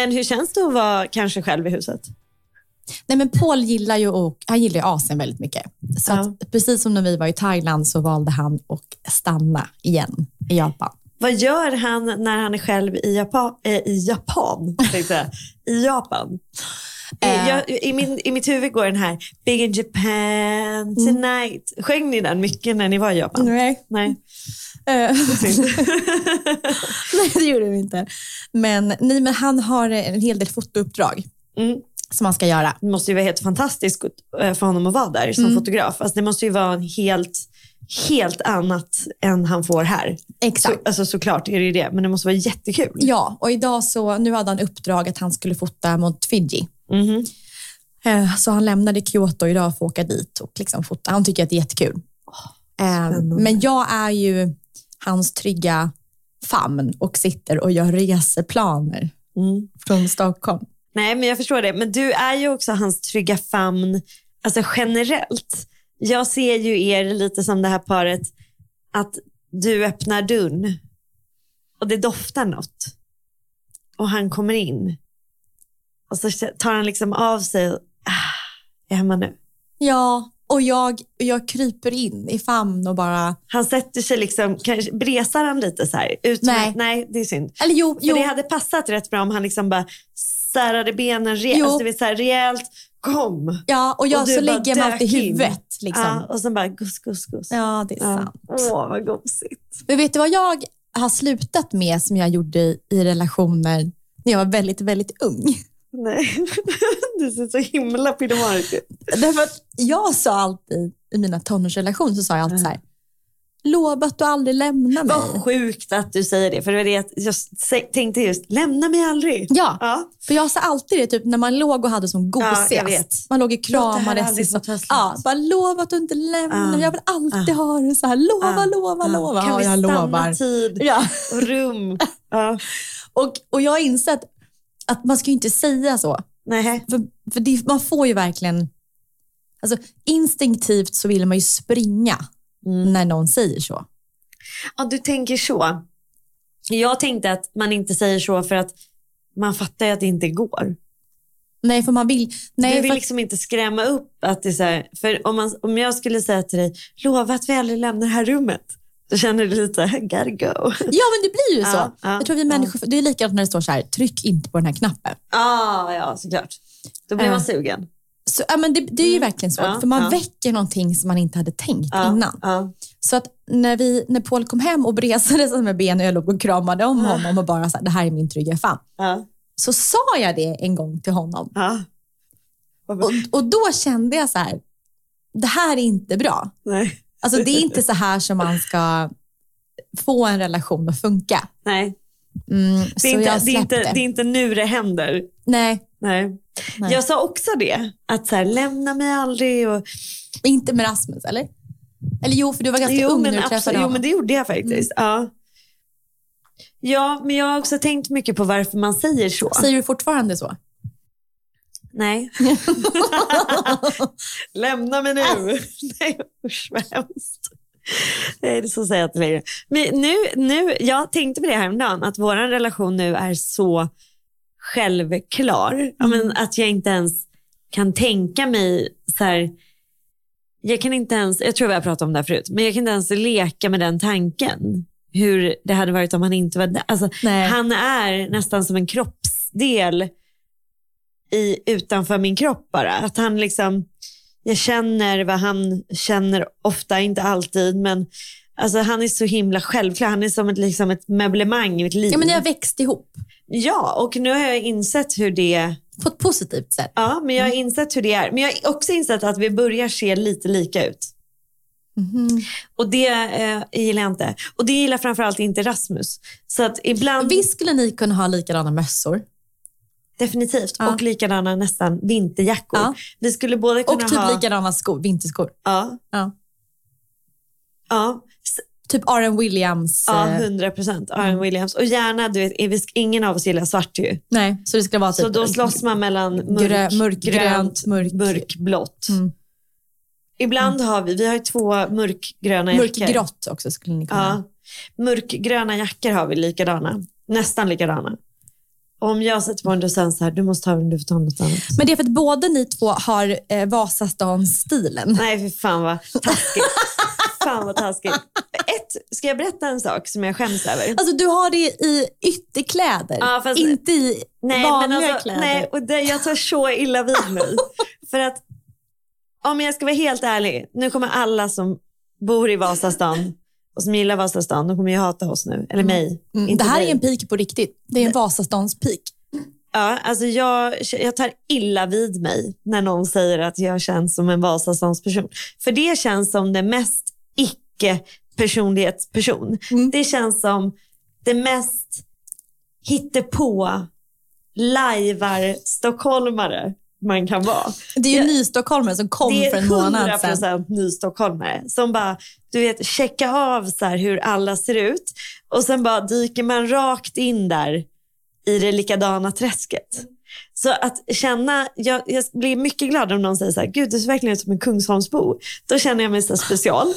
Men hur känns det att vara kanske själv i huset? Nej, men Paul gillar ju, och, han gillar ju Asien väldigt mycket. Så Ja. att, precis som när vi var i Thailand så valde han att stanna igen i Japan. Vad gör han när han är själv i Japan? Eh, I Japan. I Japan. Eh. Jag, i, min, I mitt huvud går den här Big in Japan tonight. Sjöng ni den mycket när ni var i Japan? Nej. Nej. Eh, Nej, det gjorde vi inte. Men, nej, men han har en hel del fotouppdrag Mm. som han ska göra. Det måste ju vara helt fantastiskt eh, för honom att vara där som fotograf. Alltså, det måste ju vara en helt, helt annat än han får här. Exakt. Så, alltså, såklart är det ju det, men det måste vara jättekul. Ja, och idag så, nu hade han uppdrag att han skulle fota mot Fiji. Eh, Så han lämnade Kyoto idag för att åka dit och liksom fota. Han tycker att det är jättekul. Eh, spännande. Men jag är ju hans trygga famn och sitter och gör reseplaner Mm. från Stockholm. Nej, men jag förstår det. Men du är ju också hans trygga famn, alltså generellt. Jag ser ju er lite som det här paret, att du öppnar dörren och det doftar något. Och han kommer in. Och så tar han liksom av sig, och, ah, jag är hemma nu. Ja, och jag, jag kryper in i famn och bara... Han sätter sig liksom, kanske bresar han lite så här? Ut med- Nej. nej, det är synd. Eller jo, För jo. det hade passat rätt bra om han liksom bara särade benen re- Jo. alltså, du vet, så här, rejält. Kom! Ja, och jag Och så lägger mig alltid i huvudet. Liksom. Ja, och sen bara gus, gus, gus. Ja, det är Ja. sant. Åh, vad gosigt. Men vet du vad jag har slutat med som jag gjorde i relationer när jag var väldigt, väldigt ung? Nej, du ser så himla pyjamas ut. Därför att jag sa alltid i mina tonårsrelationer så sa jag alltid så här, lova att du aldrig lämnar mig. Vad sjukt att du säger det. För det var det jag tänkte just, lämna mig aldrig. Ja, Ja. för jag sa alltid det typ när man låg och hade som gosigast. vet. Man låg och kramades. slut. ja, bara lova att du inte lämnar Ja. mig. Jag vill alltid ha det så här. Lova, Ja. lova, Ja. lova. Kan ja, vi jag stanna lovar. tid Ja. och rum? Ja. Och, och jag har insett att man ska ju inte säga så. Nej. För, för det, man får ju verkligen... Alltså, instinktivt så vill man ju springa Mm. när någon säger så. Ja, du tänker så. Jag tänkte att man inte säger så för att man fattar ju att det inte går. Nej, för man vill... Nej, du vill för, liksom inte skrämma upp att det är så här, för om, man, om jag skulle säga till dig, lova att vi aldrig lämnar det här rummet. Då känner du lite, gotta go. Ja, men det blir ju så. Ja, ja, jag tror vi människor... Det är likadant när det står så här, tryck inte på den här knappen. Ah, ja, såklart. Då blir man sugen. Så, ja, men det, det är ju verkligen så, Mm. För man väcker någonting som man inte hade tänkt innan. Så att när, vi, när Paul kom hem och bresade sig med benen och jag låg och kramade om honom och bara här, det här är min trygga famn. Ja. Så sa jag det en gång till honom. Och, och då kände jag så här, det här är inte bra. Nej. Alltså det är inte så här som man ska få en relation att funka. Nej. Mm, Det, är inte, det, är inte, det är inte nu det händer. Nej, Nej. Nej. Jag sa också det, att så här, lämna mig aldrig. Och, inte med Rasmus eller? Eller jo, för du var ganska jo, ung när du träffade absolut, jo, honom. men det gjorde jag faktiskt. Ja. ja, men jag har också tänkt mycket på varför man säger så. Säger du fortfarande så? Nej. Lämna mig nu. Nej, usch vad hemskt. Nej, det så säger jag inte längre. Men nu, nu, jag tänkte på det häromdagen, att vår relation nu är så självklar. Men att jag inte ens kan tänka mig så här, jag kan inte ens, jag tror vi har pratat om det här förut, men jag kan inte ens leka med den tanken. Hur det hade varit om han inte var där. Alltså, han är nästan som en kroppsdel i, utanför min kropp bara. Att han liksom, jag känner vad han känner ofta, inte alltid, men alltså, han är så himla självklar. Han är som ett, liksom ett möblemang i mitt liv. Ja, men ni har växt ihop Ja, och nu har jag insett hur det på ett positivt sätt. Ja, men jag har insett hur det är. Men jag har också insett att vi börjar se lite lika ut. Mhm. Och det eh, gillar jag inte. Och det gillar framförallt inte Rasmus. Så att ibland, Visst skulle ni kunna ha likadana mössor? Definitivt, Ja. och likadana nästan vinterjackor. Ja. Vi skulle både kunna Och typ ha... likadana skor, vinterskor. Ja, Ja. ja, Typ R.M. Williams. ja, eh, 100 procent. R. Williams. Och gärna, du vet, är vi- ingen av oss gillar svart ju. nej, så det skulle vara typ Så då slåss man mellan mörk, grö- mörkgrönt, mörk- mörkblått. Mm. Ibland har vi, vi har två mörkgröna jackor. mörkgrått också skulle ni kunna. Ja. Mörkgröna jackor har vi likadana. Nästan likadana. Om jag sätter på en docent så här, du måste ha den, du får ta något annat. Men det är för att båda ni två har eh, Vasastan-stilen. Nej, för fan vad taskigt. fan vad taskigt. Ett, ska jag berätta en sak som jag skäms över? Alltså du har det i ytterkläder, Ja, fast- inte i vanliga men alltså, kläder. nej och det, jag tar så illa vid mig. för att om jag ska vara helt ärlig, nu kommer alla som bor i Vasastan och som gillar Vasastan, de kommer ju hata oss nu. Eller mig. Mm, det här dig. är en pik på riktigt. Det är en Vasastans-pik. Ja, alltså jag, jag tar illa vid mig när någon säger att jag känns som en Vasastansperson. För det känns som det mest icke-personlighetsperson. Mm. Det känns som det mest hittepå lajvar stockholmare man kan vara. Det är ju Jag- nystockholmare som kom det är för en månad sedan. 100% nystockholmare som bara, du vet, checka av så här hur alla ser ut och sen bara dyker man rakt in där i det likadana träsket. Så att känna, jag, jag blir mycket glad om någon säger så här, gud du ser verkligen ut som en Kungsholmsbo. Då känner jag mig så special.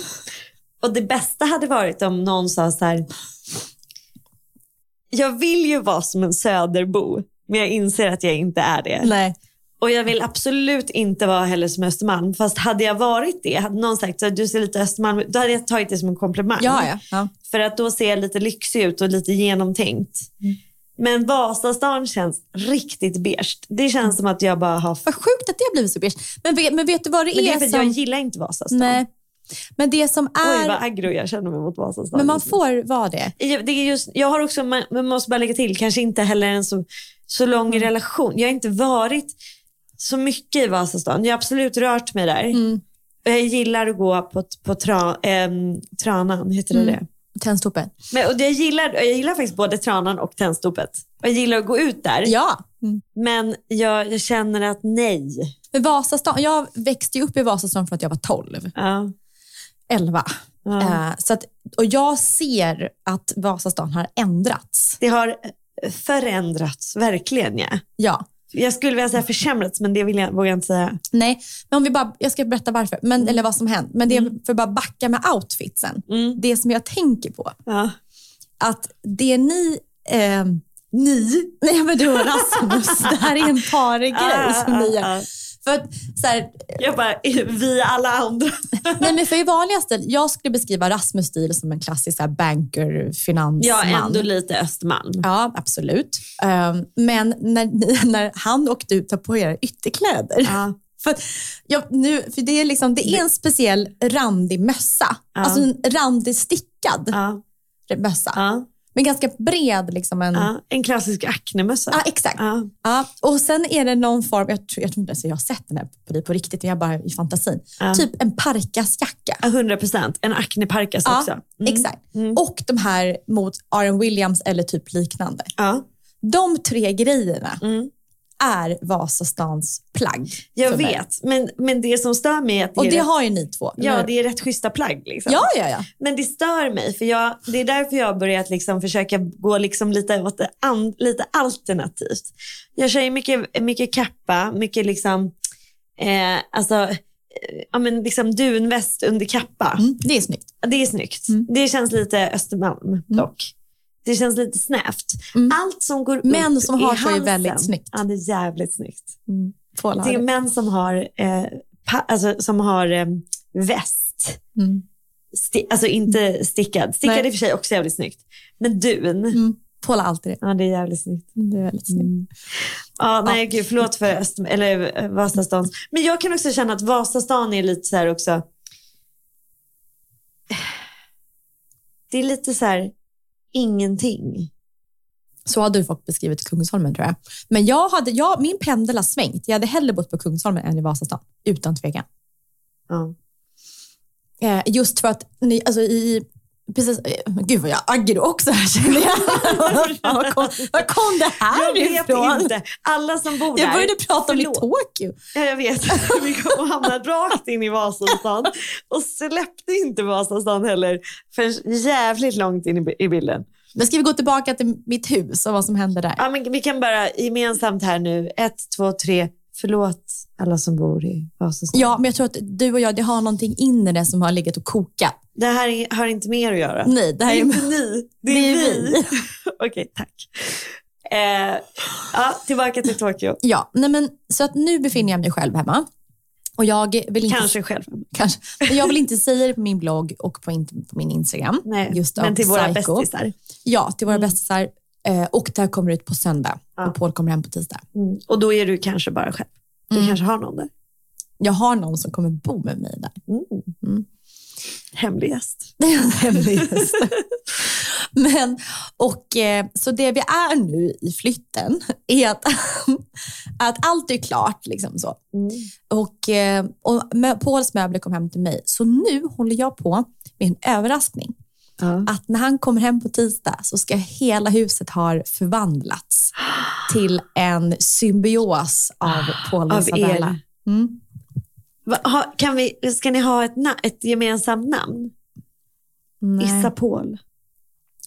Och det bästa hade varit om någon sa så här, jag vill ju vara som en söderbo, men jag inser att jag inte är det. Nej. Och jag vill absolut inte vara heller som Östermalm. Fast hade jag varit det, hade någon sagt att du ser lite Östermalm då hade jag tagit det som en komplimang. Ja, ja. ja. För att då ser jag lite lyxig ut och lite genomtänkt. Men Vasastan känns riktigt beige. Det känns som att jag bara har... Vad sjukt att det har blivit så beige. Men vet, men vet du vad det Men det är, är för som... jag gillar inte Vasastan. Nej. Men det som är... Oj vad aggro jag känner mig mot Vasastan. men man får vara det. Det är just, jag har också, man, man måste bara lägga till, kanske inte heller en så, så lång Mm. relation. Jag har inte varit så mycket i Vasastan. Jag har absolut rört mig där. Mm. Jag gillar att gå på, på tra, ehm, Tranan, heter det Mm. det? Tändstopet. Men, och jag, gillar, jag gillar faktiskt både Tranan och Tändstopet. Och Jag gillar att gå ut där. Ja. Mm. Men jag, jag känner att nej. Men Vasastan, jag växte upp i Vasastan för att jag var 12, Ja. 11. Ja. Eh, så att, och jag ser att Vasastan har ändrats. Det har förändrats, verkligen. Ja. Ja. Jag skulle vilja säga försämrats, men det vill jag, vågar jag inte säga. Nej, men om vi bara, jag ska berätta varför, men, eller vad som hänt. Men det är för att bara backa med outfitsen. Mm. Det som jag tänker på, Ja. att det ni... Eh, ni? Nej men du och Rasmus, det här är en pargrej som ni gör. Ah, ah. För att, så här, Jag bara, vi alla andra. nej men för i vanliga stil, jag skulle beskriva Rasmus stil som en klassisk så här, banker, finansman. Ja, ändå lite Östermalm. Ja, absolut. Um, men när, när han och du tar på era ytterkläder. Ja. För, jag, nu, för det, är liksom, det är en speciell randig mössa. Ja. Alltså en randig stickad Ja. mössa. Ja. Men ganska bred. Liksom en, Ja, en klassisk Acne-mössa. Ja, exakt. Ja. Ja. Och sen är det någon form, jag tror, jag tror inte ens jag har sett den här på dig på riktigt, jag bara i fantasin. Ja. Typ en parkasjacka. Ja, 100 procent. En Acne-parkas också. Mm. Exakt. Och de här mot R.M. Williams eller typ liknande. Ja. De tre grejerna Mm. Är Vasastans plagg. Jag vet, men, men det som stör mig är att det, Och är, det rätt, har ju ni två. ja, eller? det är rätt schyssta plagg. Liksom. ja, ja, ja. Men det stör mig, för jag, det är därför jag har börjat liksom försöka gå liksom lite, åt an, lite alternativt. Jag kör mycket, mycket kappa, mycket liksom, eh, alltså, eh, ja, men liksom dunväst under kappa. Mm, det är snyggt. Det är snyggt. Mm. Det känns lite Östermalm dock. Det känns lite snävt. Mm. Allt som går upp Män som i har så är halsen, väldigt snyggt. Ja, det är jävligt snyggt. Mm. Det är män som har, eh, pa, alltså, som har eh, väst. Mm. Sti, alltså inte stickad. Stickad Nej. är i för sig också jävligt snyggt. Men dun, Mm. Har alltid det. ja det är jävligt snyggt. Det är väldigt snyggt. Ja, nej gud, förlåt för Öster, eller, eh, Vasastans. Men jag kan också känna att Vasastan är lite så här också. Det är lite så här ingenting. Så hade folk beskrivit Kungsholmen tror jag. Men jag hade, jag, min pendel har svängt. Jag hade hellre bott på Kungsholmen än i Vasastan. Utan tvekan. Ja. Eh, just för att alltså i, precis, eh, gud vad jag aggro också här känner jag. var, kom, var kom det här Jag vet ifrån? inte. Alla som bor där. Jag började prata om förlåt. Tokyo. Ja, jag vet. Vi kom och hamnade rakt in i Vasastan och släppte inte Vasastan heller förrän jävligt långt in i, i bilden. Men ska vi gå tillbaka till mitt hus och vad som hände där? Ja, men vi kan bara gemensamt här nu. Ett, två, tre. Förlåt alla som bor i Vasastan. Ja, men jag tror att du och jag, det har någonting inne som har legat och kokat. Det här är- har inte mer att göra. Nej, det det här är är... inte ni. Det är, Det är vi. vi. Okej, tack. Eh, ja, tillbaka till Tokyo. Ja, nej men, så att nu befinner jag mig själv hemma. Och jag vill inte, Kanske själv. kanske, men jag vill inte säga det på min blogg och på, in, på min Instagram. Nej, just men till våra bästisar. Ja, till våra Mm. bästisar. Eh, och det här kommer ut på söndag. Ja. Och Paul kommer hem på tisdag. Mm. Och då är du kanske bara själv. Du Mm. kanske har någon där. Jag har någon som kommer bo med mig där. Mm. Mm. Hemlig gäst. Hemlig gäst. Men, och, eh, så det vi är nu i flytten är att, att allt är klart. Liksom så. Mm. Och, eh, och Pauls möbler kom hem till mig. Så nu håller jag på med en överraskning. Ja. Att när han kommer hem på tisdag så ska hela huset ha förvandlats till en symbios av Paul och Av Isabella. Mm. Ha, kan vi, ska ni ha ett, na- ett gemensamt namn? Nej. Issa Paul.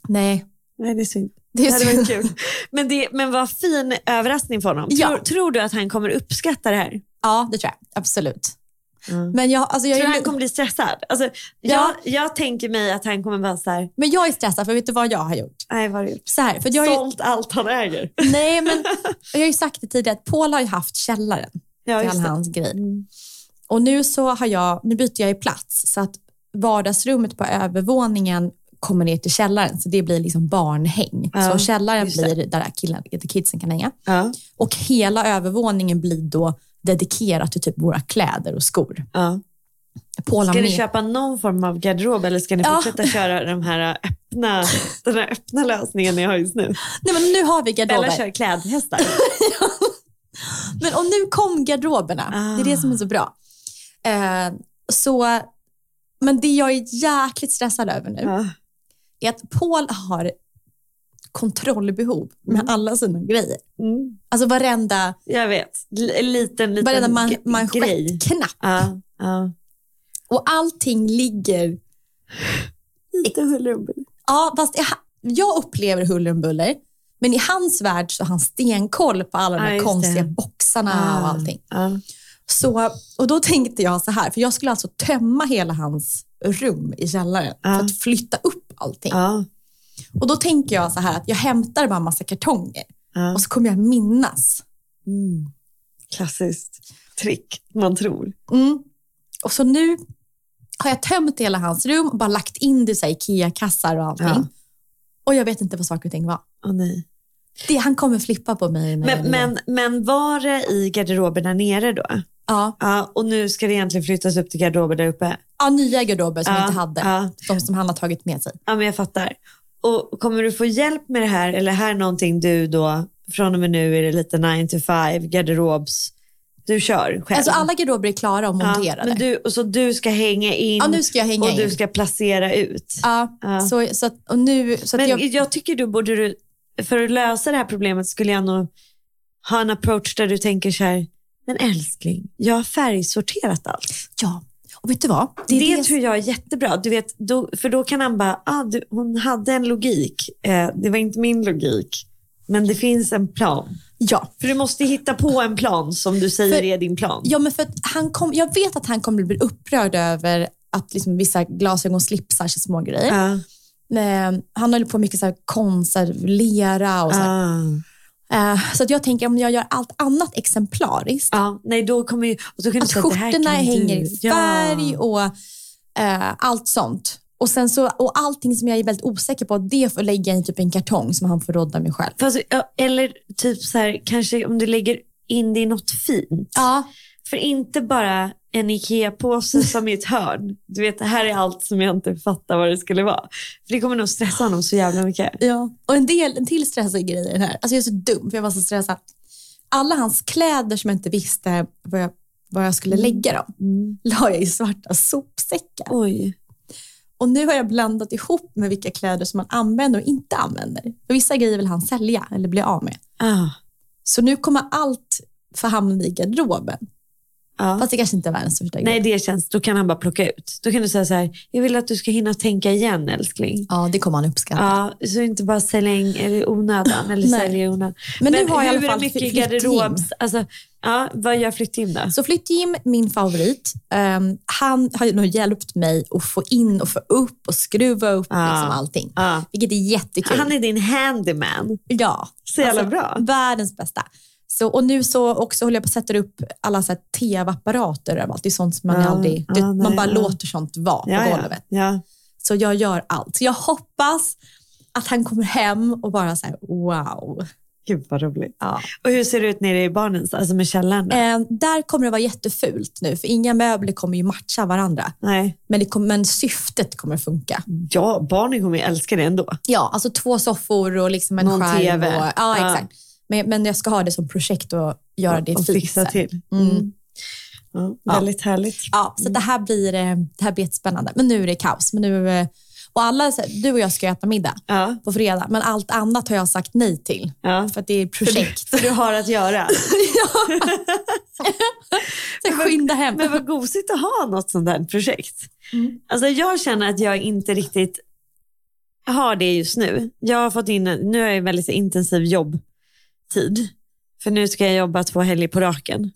Nej. Nej, det är synd. Det Det är hade så... varit kul. Men, det, men vad fin överraskning för honom. Ja. Tror, tror du att han kommer uppskatta det här? Ja, det tror jag. Absolut. Mm. Men jag, alltså jag, Tror du han kommer bli stressad? Alltså, Ja. jag, jag tänker mig att han kommer vara så här, men jag är stressad, för vet du vad jag har gjort? nej vad har du gjort? Så här, för jag har ju, Sålt allt han äger. nej, men jag har ju sagt det tidigare, att Paul har ju haft källaren Ja, till all hans grej. Mm. Och nu så har jag, nu byter jag ju plats så att vardagsrummet på övervåningen kommer ner till källaren, så det blir liksom barnhäng. Ja, så källaren blir där där kidsen kan hänga. Ja, Och hela övervåningen blir då dedikerat till typ våra kläder och skor. ja. Paul Ska ni köpa någon form av garderob eller ska ni Ja. fortsätta köra de här öppna, den här öppna lösningen ni har just nu? Nej, men nu har vi Bella garderober. kör klädhästar. Men och nu kom garderoberna. Ah. Det är det som är så bra. Eh, så, men det jag är jäkligt stressad över nu Ja. är att Paul har kontrollbehov med Mm. alla sina grejer. Mm. Alltså varenda, Jag vet. L- En liten, liten varenda man, manschettknapp. Ja, ja. Och allting ligger... Lite huller Ja, fast jag, jag upplever huller om buller. Men i hans värld så har han stenkoll på alla de här just konstiga det. boxarna och allting. Ja. Så, och då tänkte jag så här, för jag skulle alltså tömma hela hans rum i källaren för att flytta upp allting. Och då tänker jag så här att jag hämtar bara en massa kartonger Ja. och så kommer jag minnas. Mm. Klassiskt trick, man tror. Mm. Och så nu har jag tömt hela hans rum och bara lagt in det i Ikea-kassar och allting. Ja. Och jag vet inte vad saker och ting var. Åh nej. Det, han kommer flippa på mig. Men, men, men var det i garderoben där nere då? Ja. Ja, och nu ska det egentligen flyttas upp till garderober där uppe? ja, nya garderober som ja, vi inte hade. Ja, De som han har tagit med sig. ja, men jag fattar. Och kommer du få hjälp med det här eller är här någonting du då, från och med nu är det lite 9 to 5, garderobs, du kör själv? Alltså alla garderober är klara och monterade. Ja, men du, och så du ska hänga in Ja, nu ska jag hänga och du in. ska placera ut. Ja, Ja. Så, så att, och nu, så att Men jag, jag... tycker du borde, du- för att lösa det här problemet skulle jag nog ha en approach där du tänker så här, men älskling, jag har färgsorterat allt. ja. Och vet du vad? Det, är tror jag är jättebra. Du vet, då, för då kan han bara, ah, du, hon hade en logik. Eh, det var inte min logik. Men det finns en plan. Ja. För du måste hitta på en plan som du säger För- är din plan. Ja, men för han kom, jag vet att han kommer bli upprörd över att liksom vissa glasögonslipsar, så små grejer. Men han håller på mycket så här konserv, lera och så. här. Ah. Eh, så att jag tänker om jag gör allt annat exemplariskt, Ja, nej, då kommer ju... Och då kan att säga, det här skjortorna hänger du. i färg Ja. och eh, allt sånt. Och, sen så, och allting som jag är väldigt osäker på, det får lägga i typ en kartong som han får rodda med själv. Fast, eller typ så här, kanske om du lägger in det i något fint. Ja, För inte bara en Ikea-påse som i ett hörn. Du vet, det här är allt som jag inte fattar vad det skulle vara. För det kommer nog stressa honom så jävla mycket. Ja, och en, del, en till stressig grej i den här. Alltså jag är så dum för jag var så stressad. Alla hans kläder som jag inte visste var jag, var jag skulle lägga dem, la jag i svarta sopsäckar. Oj. Och nu har jag blandat ihop med vilka kläder som man använder och inte använder. För vissa grejer vill han sälja eller bli av med. Ah. Så nu kommer allt få hamna i garderoben. Ja. Fast det kanske inte är världens största Nej, grej. det känns, då kan han bara plocka ut. Då kan du säga så här, jag vill att du ska hinna tänka igen älskling. Ja, det kommer han uppskatta. Ja, så inte bara sälja in eller onödan eller Nej. sälja i onödan. Men nu har jag i alla fall mycket garderobs... Alltså, ja, vad gör flyttteam då? Så Flytt-Jim, min favorit, ehm, han har nog hjälpt mig att få in och få upp och skruva upp Ja. liksom allting. Ja. Vilket är jättekul. Han är din handyman. Ja. Så jävla bra. Världens bästa. Så, och nu så också håller jag på att sätta upp alla så tv-apparater överallt. Det är sånt som man Ja, aldrig, ja, det, nej, man bara ja. låter sånt vara på Ja, golvet. Så jag gör allt. Så jag hoppas att han kommer hem och bara så här, wow. Gud vad roligt. Ja. Och hur ser det ut nere i barnens, alltså med källaren? Eh, där kommer det vara jättefult nu, för inga möbler kommer ju matcha varandra. Nej. Men, det kommer, men syftet kommer funka. Ja, barnen kommer ju älska det ändå. Ja, alltså två soffor och liksom en Någon skärm. TV. Och, Ja. exakt. Men, men jag ska ha det som projekt och göra det och fixa till. Mm. Ja, Ja. väldigt härligt. Ja, så det här blir, eh, det här blir jättespännande. Men nu är det kaos. Men nu, eh, och alla, så du och jag ska äta middag Ja. på fredag, men allt annat har jag sagt nej till. Ja. För att det är projekt. För du har att göra. Så jag skynda hem. Men vad gosigt att ha något sånt där projekt. Mm. Alltså jag känner att jag inte riktigt har det just nu. Jag har fått in, nu är jag väldigt intensiv jobbtid. För nu ska jag jobba två helger på raken.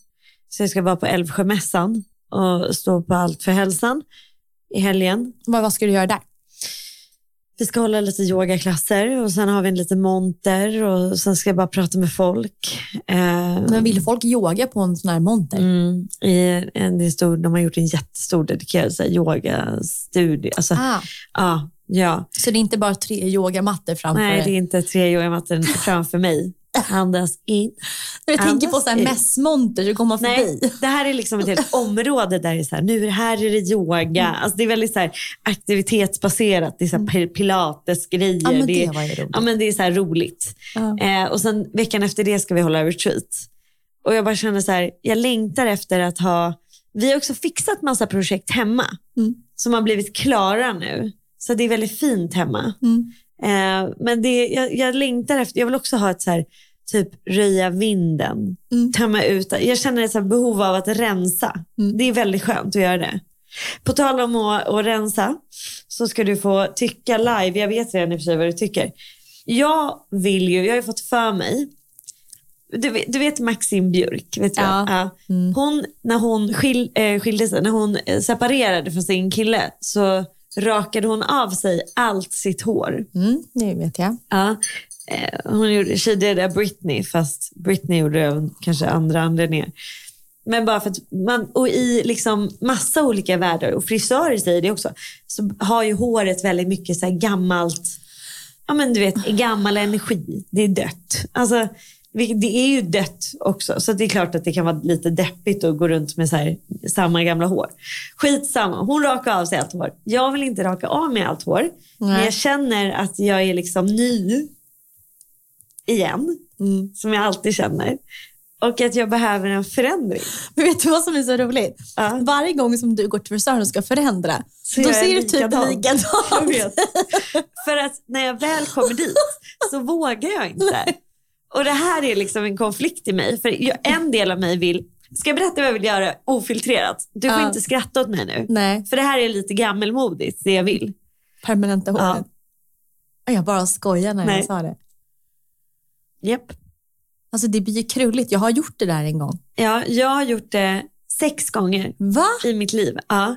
Så jag ska vara på Älvsjömässan och stå på Allt för hälsan i helgen. vad, vad ska du göra där? Vi ska hålla lite yogaklasser och sen har vi en liten monter och sen ska jag bara prata med folk. Eh, Men vill folk yoga på en sån här monter? Mm, i en, det är stor, de har gjort en jättestor dedikerad så här, yogastudio. Alltså, Ah, ja, ja. så det är inte bara tre yogamattor framför Nej, det är inte tre yogamattor framför mig. Andas in. När jag tänker på andas så här mässmonter så går man förbi. Nej, det här är liksom ett helt område där det är så här, nu här är det yoga. Mm. Alltså det är väldigt så här, aktivitetsbaserat. Det är så här, pil- pilatesgrejer. Ja, men det, det är- roligt. Ja, men det är så här roligt. Ja. Eh, och sen veckan efter det ska vi hålla retreat. Och jag bara känner så här, jag längtar efter att ha, vi har också fixat massa projekt hemma Mm. som har blivit klara nu. Så det är väldigt fint hemma. Mm. Eh, men det, jag, jag längtar efter, jag vill också ha ett så här, typ röja vinden, Mm. tömma ut. Jag känner ett så behov av att rensa. Mm. Det är väldigt skönt att göra det. På tal om att, att rensa så ska du få tycka live. Jag vet redan i och för sig vad du tycker. Jag vill ju, jag har ju fått för mig. Du du vet Maxine Björk? Vet du? Ja. Ja. Mm. Hon, när hon skil, eh, skilde sig, när hon eh, separerade från sin kille så rakade hon av sig allt sitt hår. Mm, det vet jag. Ja. Eh, hon gjorde, a Britney, fast Britney gjorde det av kanske andra anledningar. Men bara för att man, och i liksom massa olika världar, och frisörer säger det också, så har ju håret väldigt mycket så här gammalt, ja men du vet, gammal energi. Det är dött. Alltså, det är ju dött också. Så det är klart att det kan vara lite deppigt att gå runt med så här, samma gamla hår. Skitsamma, hon rakar av sig allt hår. Jag vill inte raka av mig allt hår. Men Nej. jag känner att jag är liksom ny igen. Mm. Som jag alltid känner. Och att jag behöver en förändring. Men vet du vad som är så roligt? Ja. Varje gång som du går till frisören och ska förändra, Så då ser du typ likadan. likadant Jag vet. För att när jag väl kommer dit så vågar jag inte. Och det här är liksom en konflikt i mig. För jag, en del av mig vill, ska jag berätta vad jag vill göra ofiltrerat? Du får Ja. inte skratta åt mig nu. Nej, För det här är lite gammelmodigt, det jag vill. permanenta Ja. håret. Jag bara skojar när Nej. jag sa det. Japp. Alltså det blir ju krulligt. Jag har gjort det där en gång. Ja, jag har gjort det sex gånger Va? i mitt liv. Ja.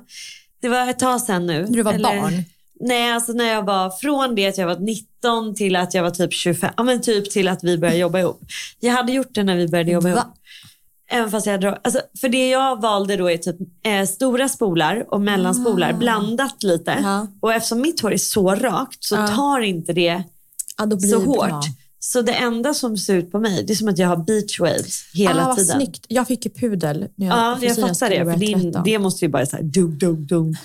Det var ett tag sedan nu. När du var Eller- barn? Nej, alltså när jag var från det att jag var 19 till att jag var typ 25. Ja, men typ till att vi började jobba ihop. Jag hade gjort det när vi började jobba ihop. Va? Även fast jag hade, alltså, för det jag valde då är typ eh, stora spolar och mellanspolar blandat lite. Ja. Och eftersom mitt hår är så rakt så Ja. tar inte det Ja, så hårt. bra. Så det enda som ser ut på mig det är som att jag har beach waves hela ah, vad tiden. Snyggt. Jag fick ju pudel när jag, Ja, jag fattar det. För din, 13. det måste ju bara här dum, dum, dum.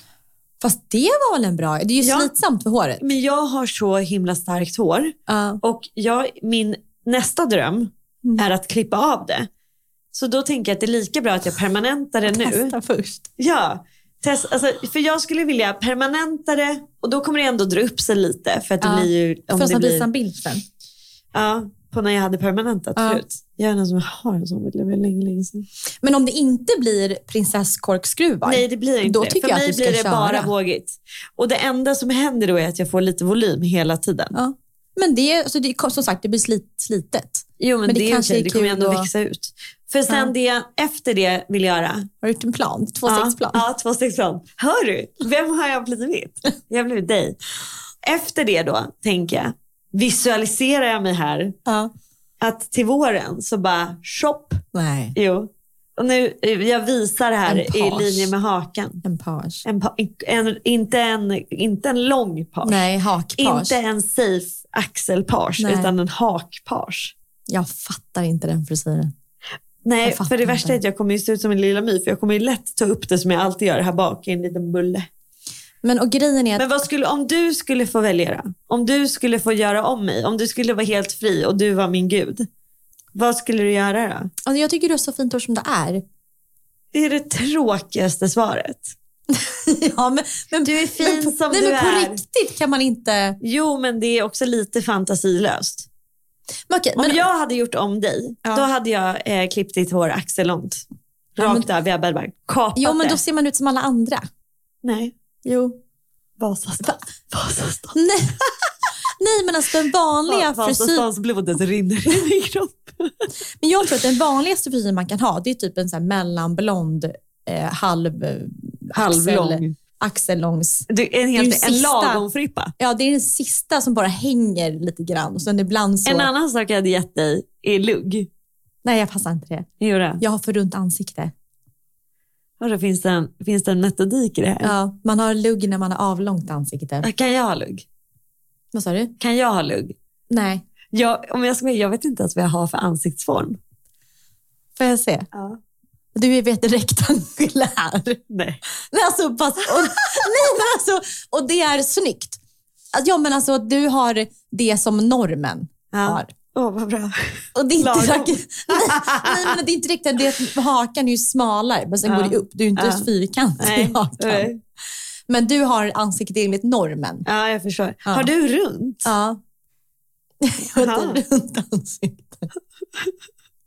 Fast det var väl en bra... Det är ju Ja. slitsamt för håret. Men jag har så himla starkt hår. Ja. Och jag, min nästa dröm Mm. är att klippa av det. Så då tänker jag att det är lika bra att jag permanentar det nu. Testa först. Ja, test, alltså, för jag skulle vilja permanenta det och då kommer det ändå dra upp sig lite. För att det Ja. blir ju... Om Får det blir, visa en bild sen? Ja, på när jag hade permanentat Ja. förut. Den som har en sån det var länge, länge sedan. Men om det inte blir prinsesskorkskruvar, Nej, det blir inte Då det. tycker För jag att mig du ska blir det bara köra. vågigt. Och det enda som händer då är att jag får lite volym hela tiden. Ja. Men det, alltså det, som sagt, det blir slit, slitet. Jo, men, Men det det, kanske är Det kommer ändå då. växa ut. För sen Ja. det efter det vill göra. Har du gjort en plan? Tvåstegsplan? Ja, ja tvåstegsplan. Hör du? Vem har jag blivit? Jag har blivit dig. Efter det då, tänker jag, visualiserar jag mig här. Ja. Att till våren så bara, shop. Nej, Jo. Och nu, jag visar här i linje med hakan. en page. En, en, inte, en, inte en lång page. Nej, hakpage. Inte en safe axelpage, Nej. utan en hakpage. Jag fattar inte den frisyren. Nej, för det värsta är att jag kommer ju se ut som en lilla My, för jag kommer ju lätt ta upp det som jag alltid gör här bak i en liten bulle. Men och grejen är att Men vad skulle, om du skulle få välja då? Om du skulle få göra om mig, om du skulle vara helt fri och du var min gud. Vad skulle du göra då? alltså jag tycker du har så fint hår som det är. Det är det tråkigaste svaret. ja, men, men, Du är fin men på, som nej, du men på är. riktigt kan man inte... Jo, men det är också lite fantasilöst. Men, okej, Om men, jag hade gjort om dig, Ja. då hade jag eh, klippt ditt hår axellångt. Ja, Rakt av, jag hade bara kapat jo, men då ser man ut som alla andra. Nej, Jo. Vasastan. Vasastan. Nej, nej men alltså den vanliga frisyren. Vasastansblodet rinner i min kropp. Men jag tror att den vanligaste frisyren man kan ha det är typ en så här mellanblond, eh, halv, Halvlång. Axel, axellångs. En, Det är ju helt, en sista- lagom frippa. Ja, det är den sista som bara hänger lite grann. Och sen ibland så... En annan sak jag hade gett dig är lugg. Nej, jag passar inte det. Jodå. Jag har för runt ansikte. Vadå, finns, det en, finns det en metodik i det här? Ja, man har lugg när man har avlångt ansikte. Kan jag ha lugg? Vad sa du? Kan jag ha lugg? Nej. Jag, om jag, ska, jag vet inte ens vad jag har för ansiktsform. Får jag se? Ja. Du är vet rektangulär. Nej. Nej, alltså, fast, och, nej, men alltså, och det är snyggt. Alltså, Ja, men alltså, du har det som normen Ja. har. Åh, vad bra. Och det är inte direkt, nej, men det är inte direkt det hakan är ju smalare, men sen Ja. går det upp. Du är inte Ja. fyrkantig i hakan. Nej. Men du har ansiktet enligt normen. Ja, jag förstår. Ja. Har du runt? Ja. Jag har ett runt ansikte.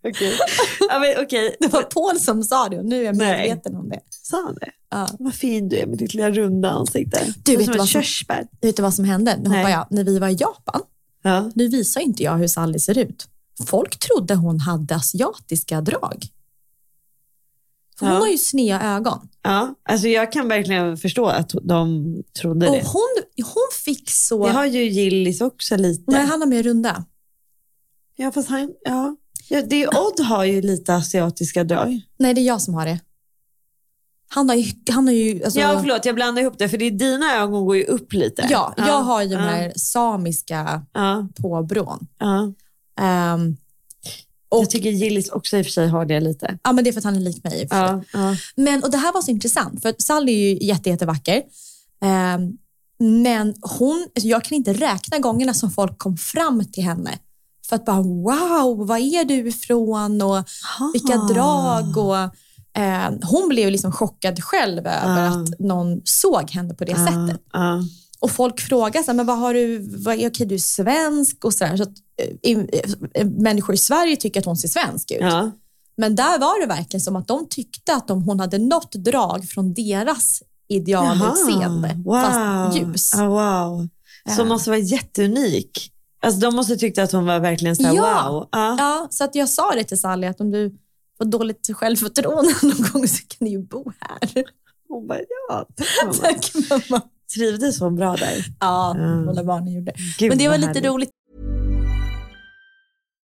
Okej. Ja, men, okej. Det var Paul som sa det och nu är jag Nej. medveten om det. Sa han det? Ja. Vad fin du är med ditt lilla runda ansikte. Du, vet som vad som- körsbär. Vet du vad som hände? Nu hoppar jag. När vi var i Japan, Ja. nu visar inte jag hur Sally ser ut. Folk trodde hon hade asiatiska drag. Hon Ja. har ju sneda ögon. ja, alltså jag kan verkligen förstå att de trodde Och det. hon, hon fick så... Det har ju Gillis också lite. Nej, han har mer runda. Ja, fast han, ja. ja det, Odd har ju lite asiatiska drag. Nej, det är jag som har det. Han har ju... Han har ju alltså, ja, förlåt, jag blandar ihop det. För det är dina ögon går ju upp lite. ja, jag har ju ja, de här samiska Ja, påbrån. ja. Ehm, Och, Jag tycker Gillis också i och för sig har det lite. ja, men det är för att han är lik mig. Ja, ja. Men, och det här var så intressant, för Sally är ju jätte, jättevacker. Ehm, men hon, alltså jag kan inte räkna gångerna som folk kom fram till henne. För att bara wow, var är du ifrån och vilka drag. Och, eh, hon blev liksom chockad själv över Ah. att någon såg henne på det sättet. Ja. Och folk frågar så här, men vad har du, vad, okej du är svensk och sådär. Så att, eh, i- eh, människor i Sverige tycker att hon ser svensk ut. Men där var det verkligen som att de tyckte att de, hon hade något drag från deras idealutseende, Jaha. fast ljus. Ja, wow. Som Ja. måste vara jätteunik. Alltså, de måste tyckt att hon var verkligen så här, Ja. wow. Ja. Ja, så att jag sa det till Sally att om du får dåligt självförtroende någon gång så kan du ju bo här. Hon bara, ja, tack mamma. Trivdes hon bra där? Ja, Mm. båda barnen gjorde. Gud, Men det var lite härligt. roligt.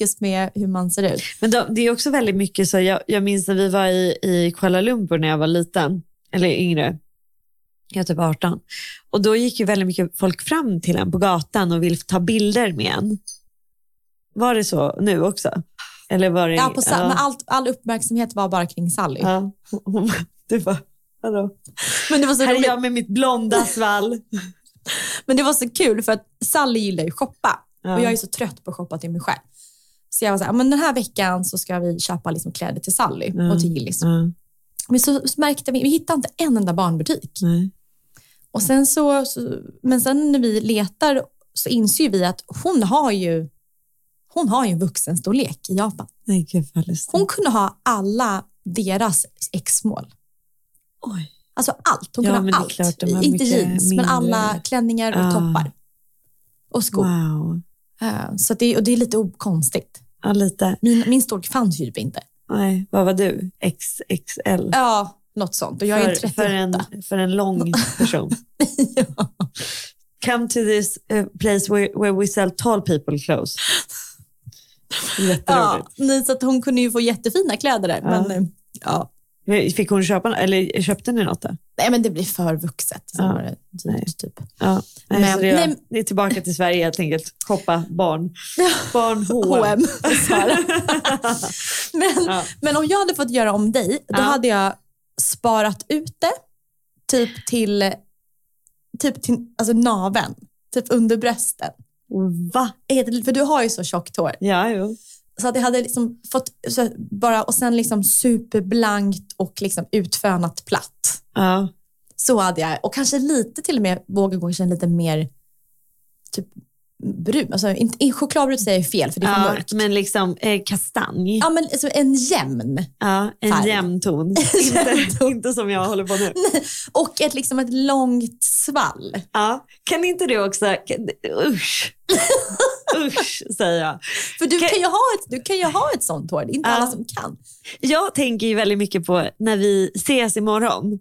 Just med hur man ser ut. Men de, det är också väldigt mycket så, jag, jag minns när vi var i, i Kuala Lumpur när jag var liten, eller yngre, jag är typ 18. Och då gick ju väldigt mycket folk fram till en på gatan och ville ta bilder med en. Var det så nu också? Eller var det, Ja, på, sa- Men allt, all uppmärksamhet var bara kring Sally. ja. Du bara, hallå? Men, det var så Här är jag med mitt blonda svall. Men det var så kul för att Sally gillar ju shoppa. Ja. Och jag är så trött på att shoppa till mig själv. Så jag var så här, men den här veckan så ska vi köpa liksom kläder till Sally och till Gillis. Ja, Men så, så märkte vi, vi hittade inte en enda barnbutik. nej. Och sen så, så, men sen när vi letar så inser vi att hon har ju, hon har ju en vuxenstorlek i Japan. Nej, gud. Hon kunde ha alla deras X-mål. Oj. Alltså allt. Hon Ja, kunde ha allt. klart, Inte jeans, mindre. men alla klänningar och Ah. toppar. Och skor. Wow. Eh, Så det, och det är lite konstigt. Ja, lite. Min, min storlek fanns ju typ inte. Nej, vad var du? XXL? Ja, något sånt. Och jag är för, 38. för, en, för en lång person. ja. Come to this uh, place where, where we sell tall people clothes. Ja, Jätteroligt. nej, så att hon kunde ju få jättefina kläder där. Men, eh, ja. Fick hon köpa eller köpte ni något då? Nej, men det blir för vuxet. Så Ja. var det Nej. dyrt, typ. Ja. Nej, Men- så det, är, nej. det är tillbaka till Sverige helt enkelt. Shoppa barn. Barn H&M. Men, Ja. men om jag hade fått göra om dig, då Ja. hade jag sparat ut det typ till, typ till alltså naven, typ under brösten. Va? Är det- För du har ju så tjockt hår. Ja, jo. Så att jag hade liksom fått bara, och sen liksom superblankt och liksom utfönat platt. Ja. Så hade jag, och kanske lite till och med våga gå kanske lite mer typ brun. Alltså, inte, chokladbrun säger jag fel för det är för ja, mörkt. men liksom eh, kastanj. Ja, men alltså en jämn. Ja, en Färg. jämn ton. inte, inte som jag håller på nu. Och ett, liksom ett långt svall. Ja. Kan inte du också... Kan, usch. usch, säger jag. För du Kan- kan, ju ha ett, du kan ju ha ett sånt hår. Det är inte Ja. alla som kan. Jag tänker ju väldigt mycket på när vi ses imorgon.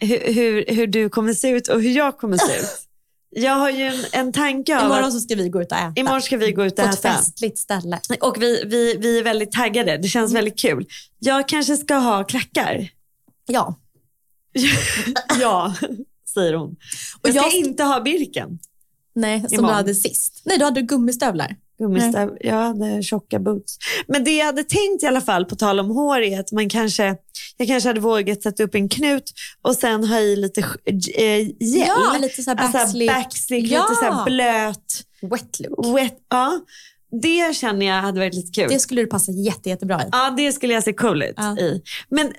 Hur, hur, hur du kommer se ut och hur jag kommer se ut. Jag har ju en, en tanke av Imorgon så ska vi gå ut och äta. imorgon ska vi gå ut och På ett äta. festligt ställe. Och vi, vi, vi är väldigt taggade. Det känns Mm. väldigt kul. Jag kanske ska ha klackar. Ja. ja, säger hon. Och jag ska- inte ha Birken. Nej, som Imorgon. du hade sist. Nej, du hade gummistövlar. Gummistav. Jag hade tjocka boots. Men det jag hade tänkt i alla fall, på tal om hår, är att man kanske, jag kanske hade vågat sätta upp en knut och sen ha i lite äh, gel. Ja, lite så här Alltså backslick. backslick, Ja. lite så här blöt. Wet look. Wet, ja. Det känner jag hade varit lite kul. Det skulle du passa jätte, jättebra i. Ja, det skulle jag se cool ut Ja. i. Men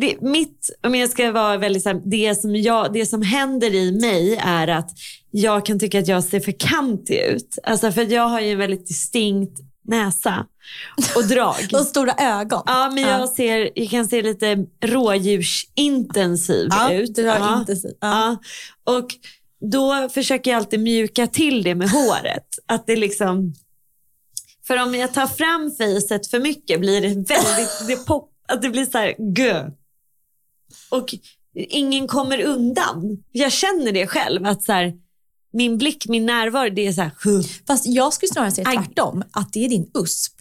det, mitt, om jag ska vara väldigt så här, det som, jag, det som händer i mig är att jag kan tycka att jag ser för kantig ut. Alltså för jag har ju en väldigt distinkt näsa och drag. Och stora ögon. Ja, men jag, Ja. ser, jag kan se lite rådjursintensiv Ja, ut. ja. intensiv. Ja. Ja. Och då försöker jag alltid mjuka till det med håret. Att det liksom... För om jag tar fram fejset för mycket blir det väldigt... det pop, att det blir så här gö. Och ingen kommer undan. Jag känner det själv. att så här, Min blick, min närvaro, det är så här... Fast jag skulle snarare säga tvärtom. Att det är din USP.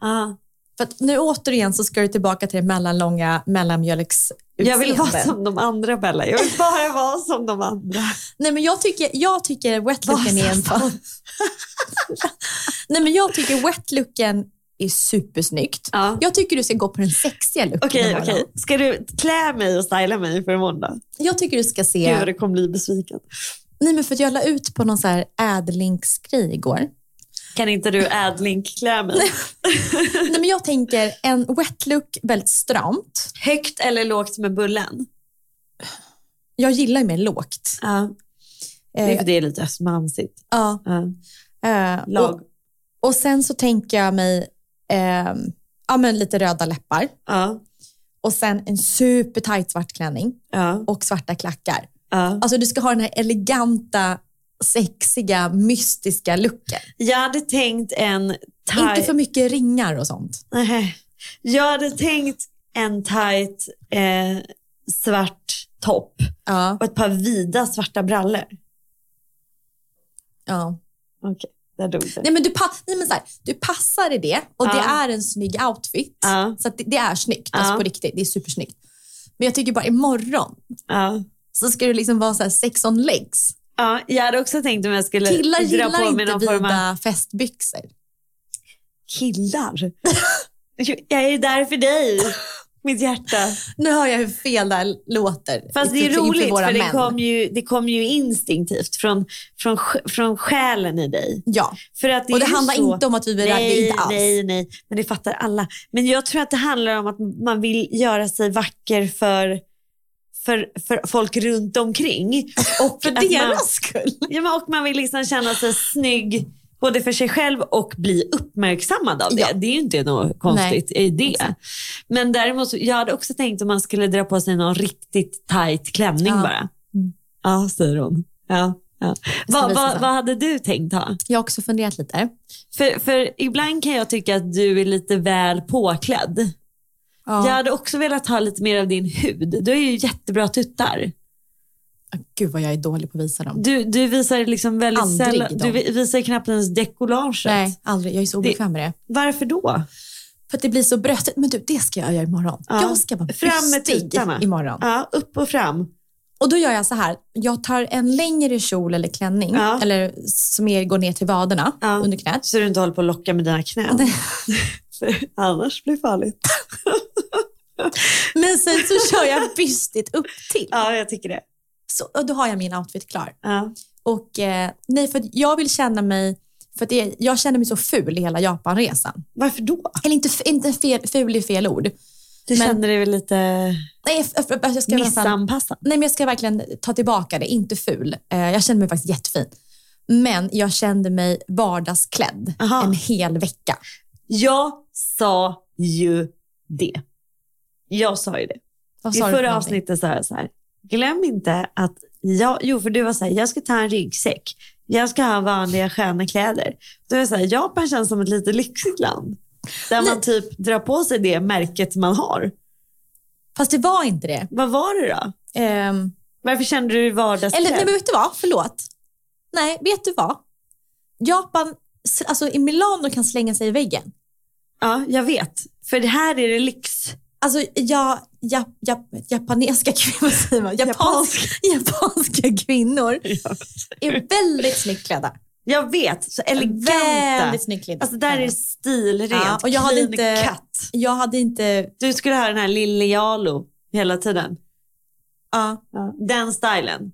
Ja. För nu återigen så ska du tillbaka till det mellanlånga mellanmjölksutseende. Jag vill vara som de andra Bella. Jag vill bara vara som de andra. Nej men jag tycker, jag tycker wetlooken är en. Nej men jag tycker wetlooken är supersnyggt. Ja. Jag tycker du ska gå på den sexiga looken Okej, okej. Ska du klä mig och styla mig för imorgon? Jag tycker du ska se... Gud vad du kommer bli besviken. Nej men för att jag la ut på någon så här ädlingsgrej igår. Kan inte du adlink-klä mig? Nej men jag tänker en wetlook väldigt stramt. Högt eller lågt med bullen? Jag gillar ju mer lågt. Ja. Det är Eh, för det är lite östmansigt. ja, Ja. eh, Lag. och, och sen så tänker jag mig eh, ja, men lite röda läppar. Ja. Och sen en supertight svart klänning Ja. och svarta klackar. Ja. Alltså du ska ha den här eleganta, sexiga, mystiska looken. Jag hade tänkt en tight... Inte för mycket ringar och sånt. Nej. Jag hade tänkt en tight eh, svart topp Ja. och ett par vida svarta brallor. ja. Okej, där dog det. Nej, men du, nej, men så här, du passar i det och det Ja. är en snygg outfit. Ja. Så det, det är snyggt, alltså Ja. på riktigt. Det är supersnyggt. Men jag tycker bara imorgon Ja. så ska du liksom vara så här sex on legs. Ja, jag hade också tänkt om jag skulle Killar dra på mig inte någon form av... vida festbyxor. Killar? Jag är där för dig, mitt hjärta. Nu hör jag hur fel det här låter. Fast det är inför roligt för det män. kom, ju, det kom ju instinktivt från, från, från själen i dig. Ja, För att det och det handlar så... inte om att vi vill Nej, inte alls. nej, nej. Men det fattar alla. Men jag tror att det handlar om att man vill göra sig vacker för, för, för folk runt omkring. Och För att man, deras skull. ja, och man vill liksom känna sig snygg både för sig själv och bli uppmärksammad av det. Ja. Det är ju inte något konstigt i det. exakt. Men däremot, jag hade också tänkt om man skulle dra på sig någon riktigt tight klänning Ja. bara. Ja, säger hon. Ja, ja. Vad, vad, vad hade du tänkt ha? Jag har också funderat lite. För, för ibland kan jag tycka att du är lite väl påklädd. Ja. Jag hade också velat ha lite mer av din hud. Du har ju jättebra tuttar. Gud vad jag är dålig på att visa dem. Du, du visar liksom väldigt Aldrig sällan, dem. du vi- visar knappt ens decollaget. Nej, aldrig. Jag är så obekväm med det. Varför då? För att det blir så brötigt. Men du, det ska jag göra imorgon. Ja. Jag ska vara Fram med tuttarna. imorgon. Ja, upp och fram. Och då gör jag så här. Jag tar en längre kjol eller klänning, Ja. eller som er går ner till vaderna Ja. under knät. Så du inte håller på att locka med dina knän. Annars blir det farligt. Men sen så kör jag bystigt upp till. Ja, jag tycker det. Så, då har jag min outfit klar. Ja. Och eh, nej, för jag vill känna mig, för det, jag känner mig så ful i hela Japanresan. Varför då? Eller inte, inte fel, ful i fel ord. Du Men- känner dig väl lite Nej, jag ska missanpassad? nej, men jag ska verkligen ta tillbaka det, inte ful. Eh, jag kände mig faktiskt jättefin. Men jag kände mig vardagsklädd Aha. en hel vecka. Jag sa ju det. Jag sa ju det. Vad I förra någonting? avsnittet sa jag så här. Glöm inte att jag, jo för du var så här, jag ska ta en ryggsäck. Jag ska ha vanliga sköna kläder. Då jag så här, Japan känns som ett lite lyxigt land. Där man typ drar på sig det märket man har. Fast det var inte det. Vad var det då? Ehm, Varför kände du dig vardagsklädd? Eller nej, men vet du vad? Förlåt. Nej, vet du vad? Japan, alltså i Milano kan slänga sig i väggen. Ja, jag vet. För det här är det lyx. Alltså ja, ja, ja, japanesiska kvinnor, säger man. Japanska, japanska kvinnor är väldigt snyggt klädda. Jag vet, så eleganta. Väldigt snyggt. Alltså där är stilrent, Ja, och jag hade inte- cut. Jag hade inte... Du skulle ha den här Lille Jalo hela tiden. Ja, Ja. Den stilen.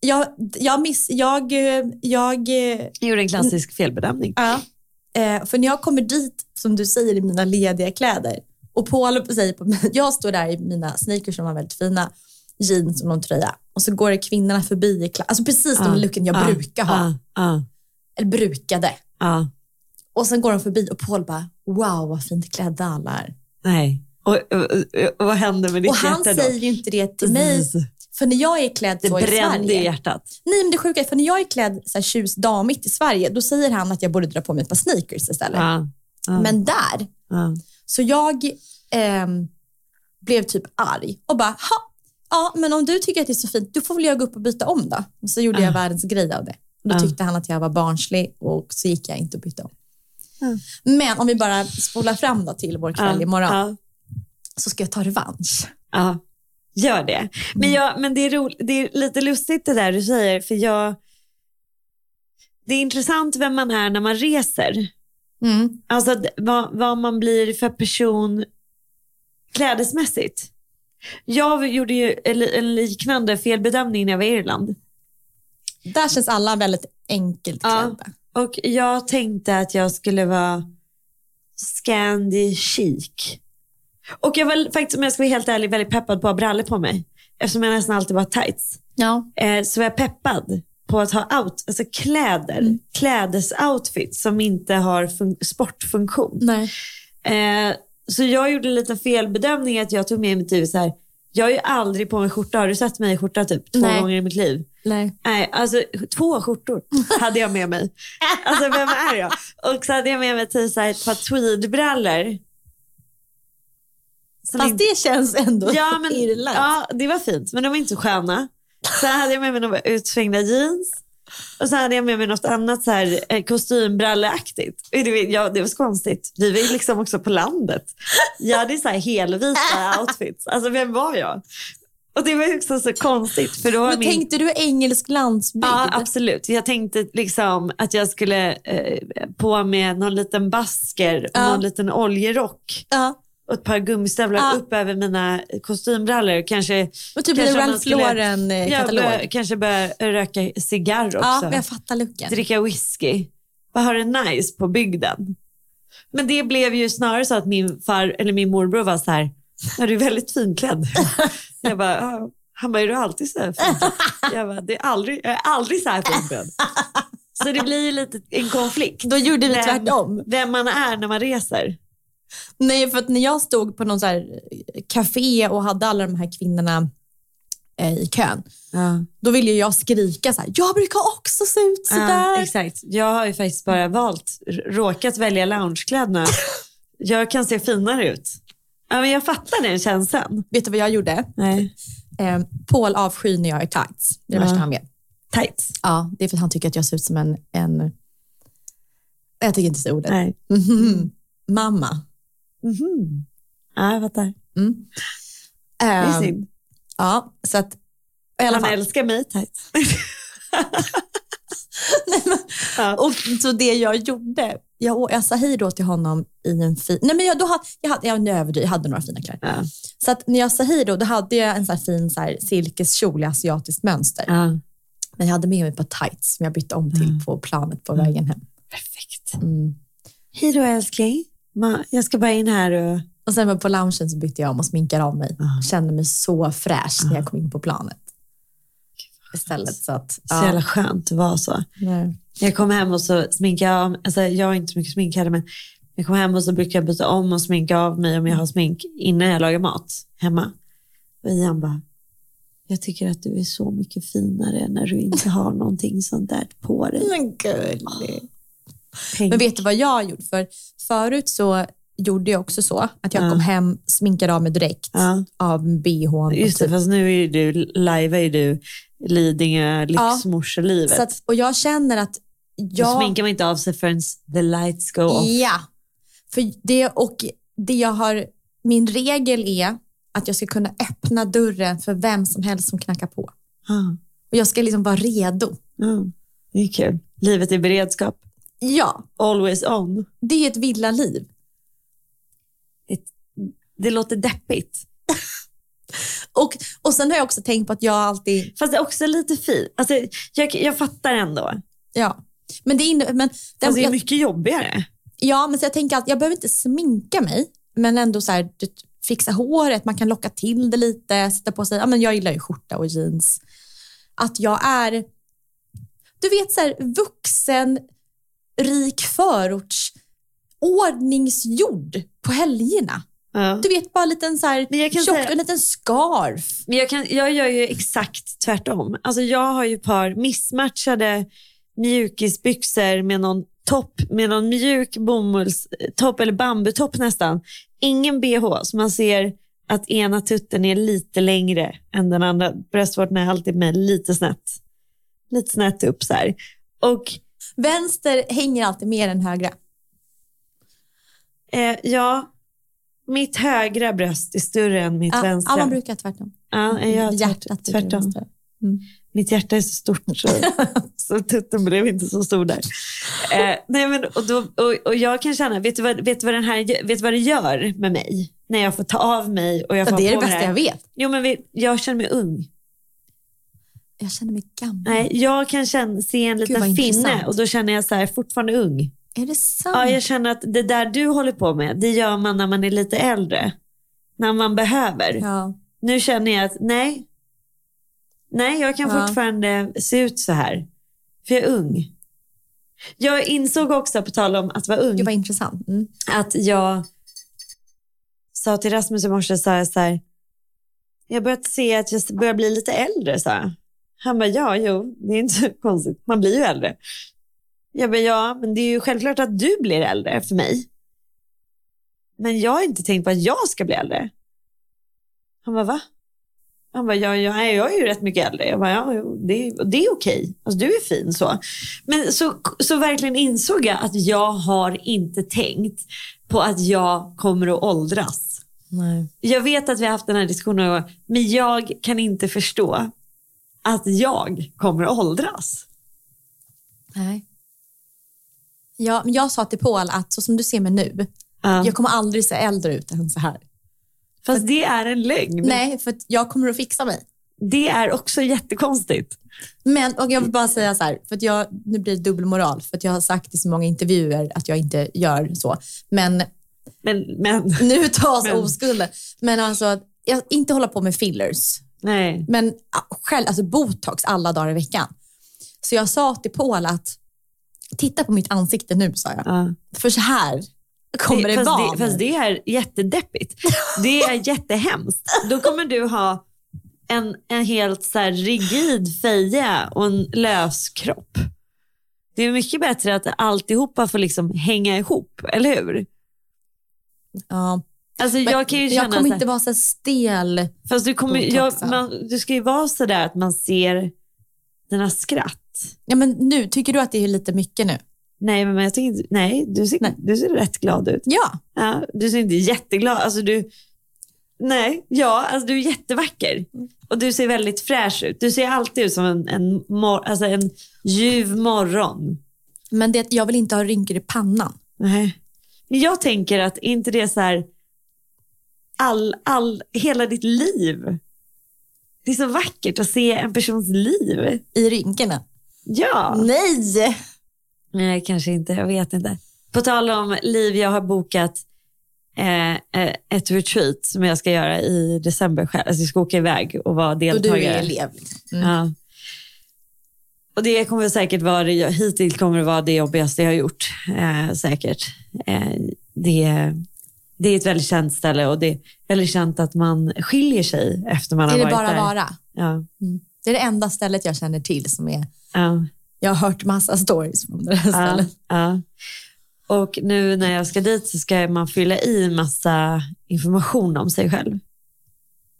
jag, jag, miss, jag, jag Jag gjorde en klassisk felbedömning. Ja. Eh, för när jag kommer dit, som du säger, i mina lediga kläder och Paul säger på mig, jag står där i mina sneakers som var väldigt fina, jeans och någon tröja och så går det kvinnorna förbi i kläder, alltså precis den looken jag brukar ha, ja, eller brukade. Och sen går de förbi och Paul bara, wow vad fint klädda alla är. Nej. Och, och, och, och vad hände med ditt Och han hjärta då? säger ju inte det till mig, för när jag är klädd Det så i brände i Sverige, hjärtat. nej men det sjuka är, för när jag är klädd så här tjus damigt i Sverige, då säger han att jag borde dra på mig ett par sneakers istället. Men där. Så jag ehm, blev typ arg och bara, ha, ja men om du tycker att det är så fint, då får väl jag gå upp och byta om då. Och så gjorde jag Ah. världens grej av det. Och då Ah. tyckte han att jag var barnslig och så gick jag inte och bytte om. Ah. Men om vi bara spolar fram då till vår kväll imorgon Ja, så ska jag ta revansch. ja. Gör det. Men, jag, men det, är ro, det är lite lustigt det där du säger. För jag, det är intressant vem man är när man reser. Mm. Alltså vad, vad man blir för person klädesmässigt. Jag gjorde ju en li- en liknande felbedömning när jag var i Irland. Där känns alla väldigt enkelt Ja. klädda. Och jag tänkte att jag skulle vara Scandi chic. Och jag var faktiskt, om jag ska vara helt ärlig, väldigt peppad på att ha brallor på mig. Eftersom jag nästan alltid var tights. Ja. Eh, så var jag peppad på att ha out, alltså kläder, klädesoutfits som inte har fun- sportfunktion. Nej. Eh, så jag gjorde en liten felbedömning att jag tog med mig typ så här. Jag har ju aldrig på mig skjorta. Har du sett mig i skjorta typ två Nej. gånger i mitt liv? Nej. Nej, alltså två skjortor hade jag med mig. Alltså vem är jag? Och så hade jag med mig till så här ett par tweedbrallor. Fast inte- det känns ändå ja, men, irländskt. ja, det var fint, men de var inte så sköna. Sen hade jag med mig några utsvängda jeans. Och så hade jag med mig något annat så här, eh, kostymbralleaktigt. Ja, det var så konstigt. Vi var ju liksom också på landet. Jag hade så här helvita outfits. Alltså vem var jag? Och det var ju också så konstigt. För då Men min... tänkte du engelsk landsbygd? Ja, absolut. Jag tänkte liksom att jag skulle eh, på med någon liten basker och Ja. någon liten oljerock ja. Och ett par gummistövlar Ja. upp över mina kostymbrallor. Kanske, Och typ kanske en Ralph Lauren-katalog. bör, kanske börja röka cigarr också. Ja, jag fattar looken. Dricka whisky. Bara ha det nice på bygden. Men det blev ju snarare så att min, far, eller min morbror var så här, "Ja, du är väldigt finklädd. jag bara, "Ja." han bara, är du alltid så här finklädd? Jag bara, det är aldrig, jag är aldrig så här finklädd. Så det blir ju lite en konflikt. Då gjorde vi Vem- tvärtom. Vem man är när man reser. Nej, för att när jag stod på någon så här eh, café och hade alla de här kvinnorna eh, i kön, då ville jag skrika så här, jag brukar också se ut så Ja, där. exakt. Jag har ju faktiskt bara valt, råkat välja loungekläderna. Jag kan se finare ut. Ja, men jag fattar den känslan. Vet du vad jag gjorde? Nej. Eh, Paul avskyr när jag är tights. Det är det Ja. värsta han vet. Tights. Ja, det är för att han tycker att jag ser ut som en, en jag tycker inte säga ordet. Nej. Mhm. Mamma. Mhm. Ja, jag fattar. Mm. Det är synd. ja, så att Han fall. älskar mig tights. ja. Och så det jag gjorde, jag, jag sa hej då till honom i en fin... Nej men jag, då hade, jag, hade, jag, nu överdriver, jag hade några fina kläder. Ja. Så att när jag sa hej då, då hade jag en så fin så här silkeskjol i asiatiskt mönster. Ja. Men jag hade med mig ett par tights som jag bytte om till på planet på vägen hem. Perfekt. Mm. Hej då älskling. Ma, jag ska bara in här och... Och sen var på loungen så bytte jag om och sminkade av mig. Kände mig så fräsch när jag kom in på planet. Istället så att... Så jävla skönt att vara så. Nej. Jag kom hem och så sminkade jag av alltså jag har inte så mycket smink heller, men jag kom hem och så brukar jag byta om och sminka av mig om jag har smink innan jag lagar mat hemma. Och Ian bara, jag tycker att du är så mycket finare när du inte har någonting sånt där på dig. Men gullig. Tänk. Men vet du vad jag gjort? För förut så gjorde jag också så. Att jag Ja. kom hem, sminkade av mig direkt Ja. av bhn. och Just det, typ- fast nu är du, live är du Lidingö lyxmorselivet. så att, och jag känner att Då jag... sminkar man inte av sig förrän the lights go off. Ja, för det, och det jag har, min regel är att jag ska kunna öppna dörren för vem som helst som knackar på. Ja. Och jag ska liksom vara redo. Ja. Det är kul. Livet i beredskap. Ja, Always on. det är ett villaliv. Det låter deppigt. Och, och sen har jag också tänkt på att jag alltid, Fast det är också lite fint. Alltså, jag, jag fattar ändå. ja. Men det, inne, men, Fast det är jag, mycket jobbigare. ja, men så jag tänker att jag behöver inte sminka mig, men ändå så här, du, fixa håret, man kan locka till det lite, sätta på sig, ja, men jag gillar ju skjorta och jeans. Att jag är, du vet så här, vuxen, rik förorts, ordningsgjord på helgerna. Ja. Du vet, bara en liten så här, Men jag kan tjock, säga- en liten scarf. Men jag, kan, jag gör ju exakt tvärtom. Alltså jag har ju par missmatchade mjukisbyxor med någon topp, med någon mjuk bomullstopp eller bambutopp nästan. Ingen bh, så man ser att ena tutten är lite längre än den andra. Bröstvårtan är alltid med lite snett. Lite snett upp så här. Och Vänster hänger alltid mer än högra. eh, ja, mitt högra bröst är större än mitt Ja, vänstra. ja, man brukar tvärtom. Ja, jag Hjärtat tvärtom. större. Mitt hjärta är så stort så, så tutten blev inte så stor där. Eh, nej men, och, då, och, och jag kan känna, vet du, vad, vet, du vad den här, vet du vad det gör med mig? När jag får ta av mig och jag Ja, får det är det bästa jag vet. Jo men jag känner mig ung. Jag känner mig gammal. Nej, jag kan känna, se en liten vad finne intressant. och då känner jag så här, fortfarande ung. Är det sant? Ja, jag känner att det där du håller på med, det gör man när man är lite äldre. När man behöver. Ja. Nu känner jag att nej, nej jag kan Ja. fortfarande se ut så här. För jag är ung. Jag insåg också, på tal om att vara ung, Gud vad intressant. Mm. att jag sa till Rasmus i morse, så här, så här, jag börjat se att jag börjar bli lite äldre. Så här. Han bara, ja, jo, det är inte så konstigt. Man blir ju äldre. Jag bara, ja, men det är ju självklart att du blir äldre för mig. Men jag har inte tänkt på att jag ska bli äldre. Han bara, va? Han bara, ja, ja, jag är ju rätt mycket äldre. Jag bara, ja, det, är- det är okej. Alltså, du är fin så. Men så, så verkligen insåg jag att jag har inte tänkt på att jag kommer att åldras. Nej. Jag vet att vi har haft den här diskussionen, men jag kan inte förstå att jag kommer att åldras. Nej. Ja, men jag sa till Paul att så som du ser mig nu, Ja. jag kommer aldrig se äldre ut än så här. Fast det är en lögn. Nej, för jag kommer att fixa mig. Det är också jättekonstigt. Men och jag vill bara säga så här, för att jag, nu blir det dubbelmoral, för att jag har sagt i så många intervjuer att jag inte gör så. Men Men, men nu tas Men- oskulden. Men alltså, jag inte hålla på med fillers. Nej. Men ah, själv, alltså botox alla dagar i veckan. Så jag sa till Paul att titta på mitt ansikte nu, sa jag. Ja. För så här kommer det, fast, vara. det, fast det är jättedeppigt. Det är jättehemskt. Då kommer du ha en, en helt så rigid feja och en lös kropp. Det är mycket bättre att alltihopa får liksom hänga ihop, eller hur? ja. Alltså Men jag kan ju känna jag kommer så här, inte vara så stel. fast du, kommer, jag, botoxad. man, du ska ju vara sådär att man ser dina skratt. Ja, men nu, tycker du att det är lite mycket nu? Nej, men jag tycker inte, nej, du ser, Nej. du ser rätt glad ut. Ja. Ja, du ser inte jätteglad alltså du, Nej, ja, alltså du är jättevacker. Och du ser väldigt fräsch ut. Du ser alltid ut som en, en, mor- alltså en ljuv morgon. Men det, jag vill inte ha rynkor i pannan. Nej. Men jag tänker att är inte det så här all, all, hela ditt liv. Det är så vackert att se en persons liv. I rynkorna. Ja. Nej! Nej, kanske inte. Jag vet inte. På tal om liv, jag har bokat eh, eh, ett retreat som jag ska göra i december själv. Alltså jag ska åka iväg och vara Och deltagare. du är elev. liksom. Mm. Ja. Och det kommer säkert vara, hittills kommer det vara det jobbigaste jag har gjort. Eh, säkert. Eh, det, det är ett väldigt känt ställe och det är väldigt känt att man skiljer sig efter man har Är det varit bara där. vara? Ja. Det är det enda stället jag känner till som är... Ja. Jag har hört massa stories från det här stället. Ja. Och nu när jag ska dit så ska man fylla i massa information om sig själv.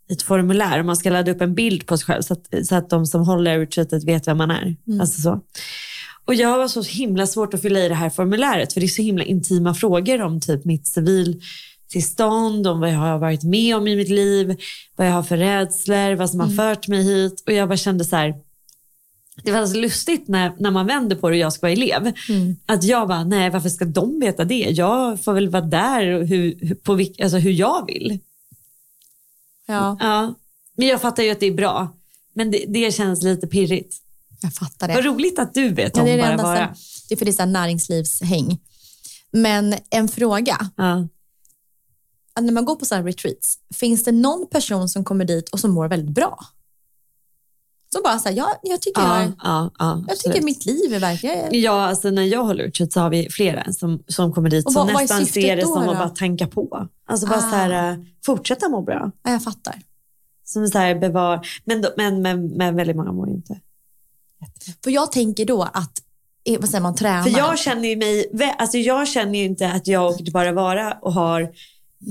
I ett formulär. Man ska ladda upp en bild på sig själv så att, så att de som håller retreatet vet vem man är. Alltså så. Och jag var så himla svårt att fylla i det här formuläret för det är så himla intima frågor om typ mitt civiltillstånd, om vad jag har varit med om i mitt liv, vad jag har för rädslor, vad som har fört mig hit. Och jag bara kände så här, det var så lustigt när, när man vänder på det och jag ska vara elev. Att jag bara, nej varför ska de veta det? Jag får väl vara där och hur, på, vilk- alltså hur jag vill. Ja, Ja. Men jag fattar ju att det är bra. Men det, det känns lite pirrigt. jag fattar det. Vad roligt att du vet Ja, om det är det bara vara. sen, det är för det är näringslivshäng. Men en fråga. Ja. När man går på sådana retreats, finns det någon person som kommer dit och som mår väldigt bra? Som bara säger, ja, jag tycker, Ja, jag, ja, ja, jag tycker mitt liv är verkligen... Ja, alltså när jag håller retreat så har vi flera som, som kommer dit Och som vad- vad nästan syftet ser det då som då? att bara tanka på. Alltså bara Ah. så här, eh, fortsätta må bra. Ja, jag fattar. Som så här bevar, men, då, men, men, men väldigt många mår ju inte. För jag tänker då att, vad säger man, tränar. För jag känner ju mig, alltså jag känner ju inte att jag åker till Bara Vara och har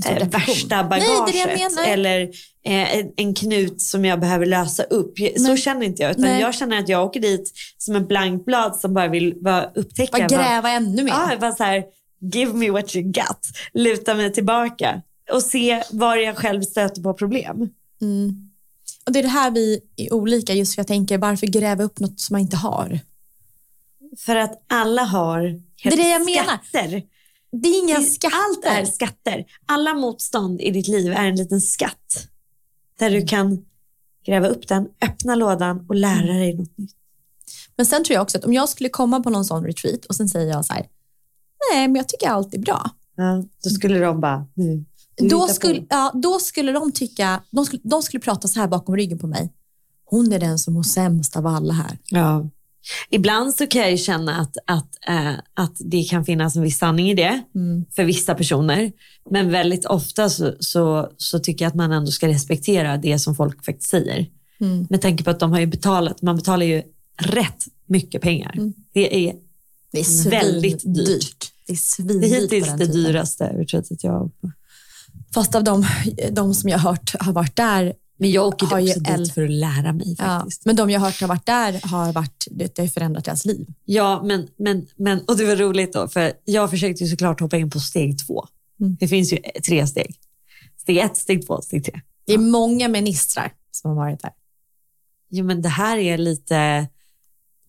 eh, värsta Nej, bagaget jag menar. eller eh, en, en knut som jag behöver lösa upp. Så Nej. känner inte jag. Utan Nej. jag känner att jag åker dit som en blank blad som bara vill bara upptäcka. bara vad- gräva ännu mer. Ja, bara så här, give me what you got. Luta mig tillbaka och se var jag själv stöter på problem. Mm. Och det är det här vi är olika, just för jag tänker, varför gräva upp något som man inte har? För att alla har Det är det jag menar. Det är inga Det- skatter. Allt är skatter. Alla motstånd i ditt liv är en liten skatt. Där Mm. du kan gräva upp den, öppna lådan och lära dig något nytt. Men sen tror jag också att om jag skulle komma på någon sån retreat och sen säger jag så här, nej men jag tycker allt är bra. Ja, då skulle de bara, nu. Då skulle, ja, då skulle de tycka, de skulle, de skulle prata så här bakom ryggen på mig. Hon är den som mår sämst av alla här. Ja. Ibland så kan jag ju känna att, att, eh, att det kan finnas en viss sanning i det Mm. för vissa personer. Men väldigt ofta så, så, så tycker jag att man ändå ska respektera det som folk faktiskt säger. Mm. Med tanke på att de har ju betalat, man betalar ju rätt mycket pengar. Mm. Det är, Det är Väldigt svindyrt. dyrt. Det är det svindyrt är hittills det dyraste retreatet jag har. Fast av de, de som jag har hört har varit där, Men jag åker Har ju också dit för att lära mig ja, faktiskt. men de jag har hört har varit där har varit, det har förändrat deras liv. Ja, men, men, men, och det var roligt då, för jag försökte ju såklart hoppa in på steg två. Mm. Det finns ju tre steg. Steg ett, steg två, steg tre. Det är många ministrar som har varit där. Jo, men det här är lite,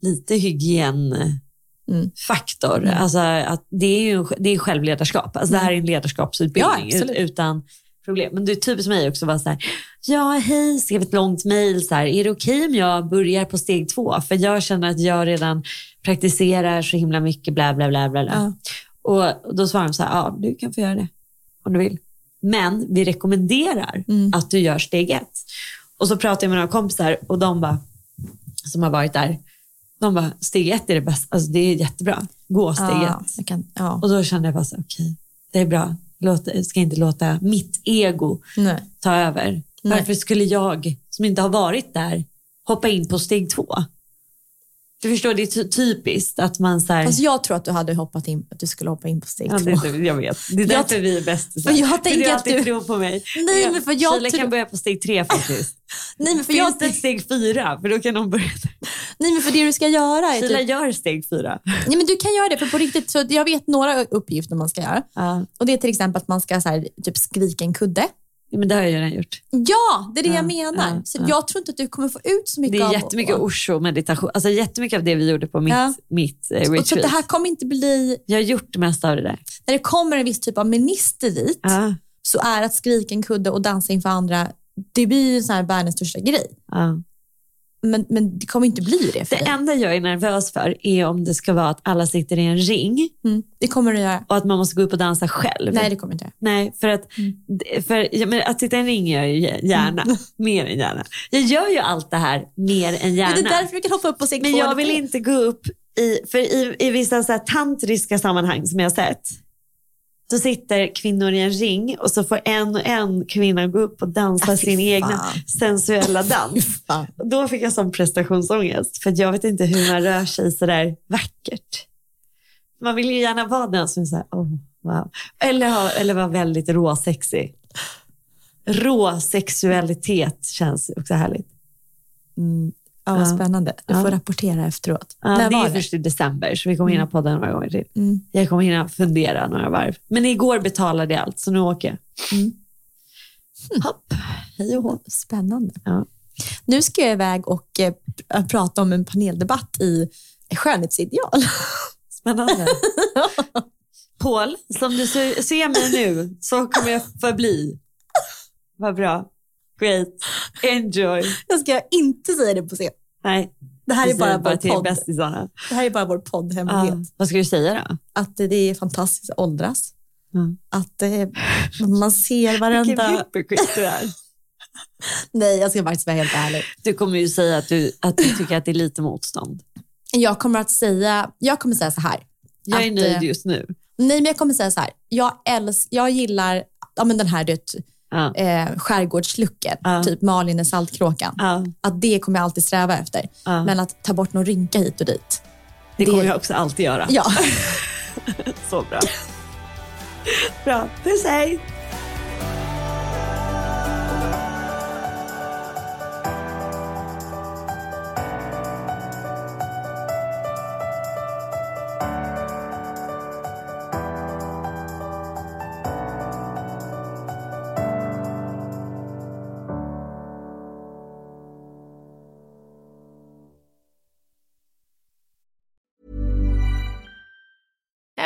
lite hygienfaktor. Mm. Alltså, att det är ju det är självledarskap. Alltså, Det här är en ledarskapsutbildning Ja, utan problem. Men det är typiskt mig också vara så här, ja hej, skrev ett långt mejl. Är det okej om jag börjar på steg två? För jag känner att jag redan praktiserar så himla mycket bla bla bla. bla. Ja. Och, då svarar de så här, ja du kan få göra det om du vill. Men vi rekommenderar Mm. att du gör steg ett. Och så pratar jag med några kompisar och de bara, som har varit där, de bara, steg ett är det bästa, alltså det är jättebra. Gå steg Ja, ett. kan, ja. Och då kände jag bara okej, det är bra. Låt, jag ska inte låta mitt ego Nej. ta över. Nej. Varför skulle jag, som inte har varit där, hoppa in på steg två? Du förstår, det är ty- typiskt att man så här, Fast jag tror att du hade hoppat in, att du skulle hoppa in på steg Ja, två. det, jag vet. Det är Jag- därför vi är bästisar. För jag För tänker du att du- tror på mig. Nej, men för jag Sheila tror- kan börja på steg tre faktiskt. Nej, men för Finns jag, det ett steg fyra? För då kan de börja. nej, men för det du ska göra är Sheila typ, gör steg fyra. nej, men du kan göra det, för på riktigt, så jag vet några uppgifter man ska göra. Ja. Och det är till exempel att man ska så här, typ skrika en kudde. Ja, men det har jag redan gjort. Ja, det är det Ja, jag menar. ja, så ja. Jag tror inte att du kommer få ut så mycket Det är av jättemycket Osho-meditation. Alltså jättemycket av det vi gjorde på mitt, mitt eh, och så att retreat. det här kommer inte bli, Jag har gjort det mesta av det där. när det kommer en viss typ av minister dit, så är att skrika en kudde och dansa inför andra, det blir ju så här världens största grej. Men, men det kommer inte bli det för Det dig. enda jag är nervös för är om det ska vara att alla sitter i en ring Mm, det kommer du göra. och att man måste gå upp och dansa själv. Nej, det kommer inte göra. Nej, för att, för, ja, men att sitta i en ring gör jag ju gärna. Mer än gärna. Jag gör ju allt det här mer än gärna. Men det är därför du kan hoppa upp på steg Men två jag eller vill tre. inte gå upp i, för i, i vissa så här tantriska sammanhang som jag har sett. Då sitter kvinnor i en ring och så får en och en kvinna gå upp och dansa Ah, sin egna sensuella dans. Då fick jag sån prestationsångest för jag vet inte hur man rör sig sådär vackert. Man vill ju gärna vara den som är så här, oh, wow. Eller, ha, eller vara väldigt råsexig. Råsexualitet känns också härligt. Ja, vad spännande. Du får rapportera efteråt. Ja, När det var är först i december, så vi kommer hinna podda några gånger till. Mm. Jag kommer hinna fundera några varv. Men igår betalade jag allt, så nu åker jag. Mm. Hopp, hej och hå. Spännande. Ja. Nu ska jag iväg och eh, pr- prata om en paneldebatt i skönhetsideal. Spännande. Paul, som du se- ser mig nu så kommer jag förbli. Vad bra. Great. Enjoy. Jag ska inte säga det på scen. Nej, Det här är bara vår till podd. bästisarna. Det här är bara vår poddhemlighet. Ja. Vad ska du säga då? Att det är fantastiskt att åldras. Mm. Att eh, man ser Vilken varenda... hypocrite du är. Nej, jag ska faktiskt vara helt ärlig. Du kommer ju säga att du, att du tycker att det är lite motstånd. Jag kommer att säga, jag kommer säga så här. Jag är Att, nöjd eh, just nu. Nej, men jag kommer säga så här. Jag, älsk, jag gillar ja, men den här du vet, Ja. eh, skärgårdslooken, Ja. typ Malin i Saltkråkan. Ja. Att det kommer jag alltid sträva efter. Men att ta bort någon rynka hit och dit. Det kommer det- jag också alltid göra. Ja. Så bra. Bra. Puss hej.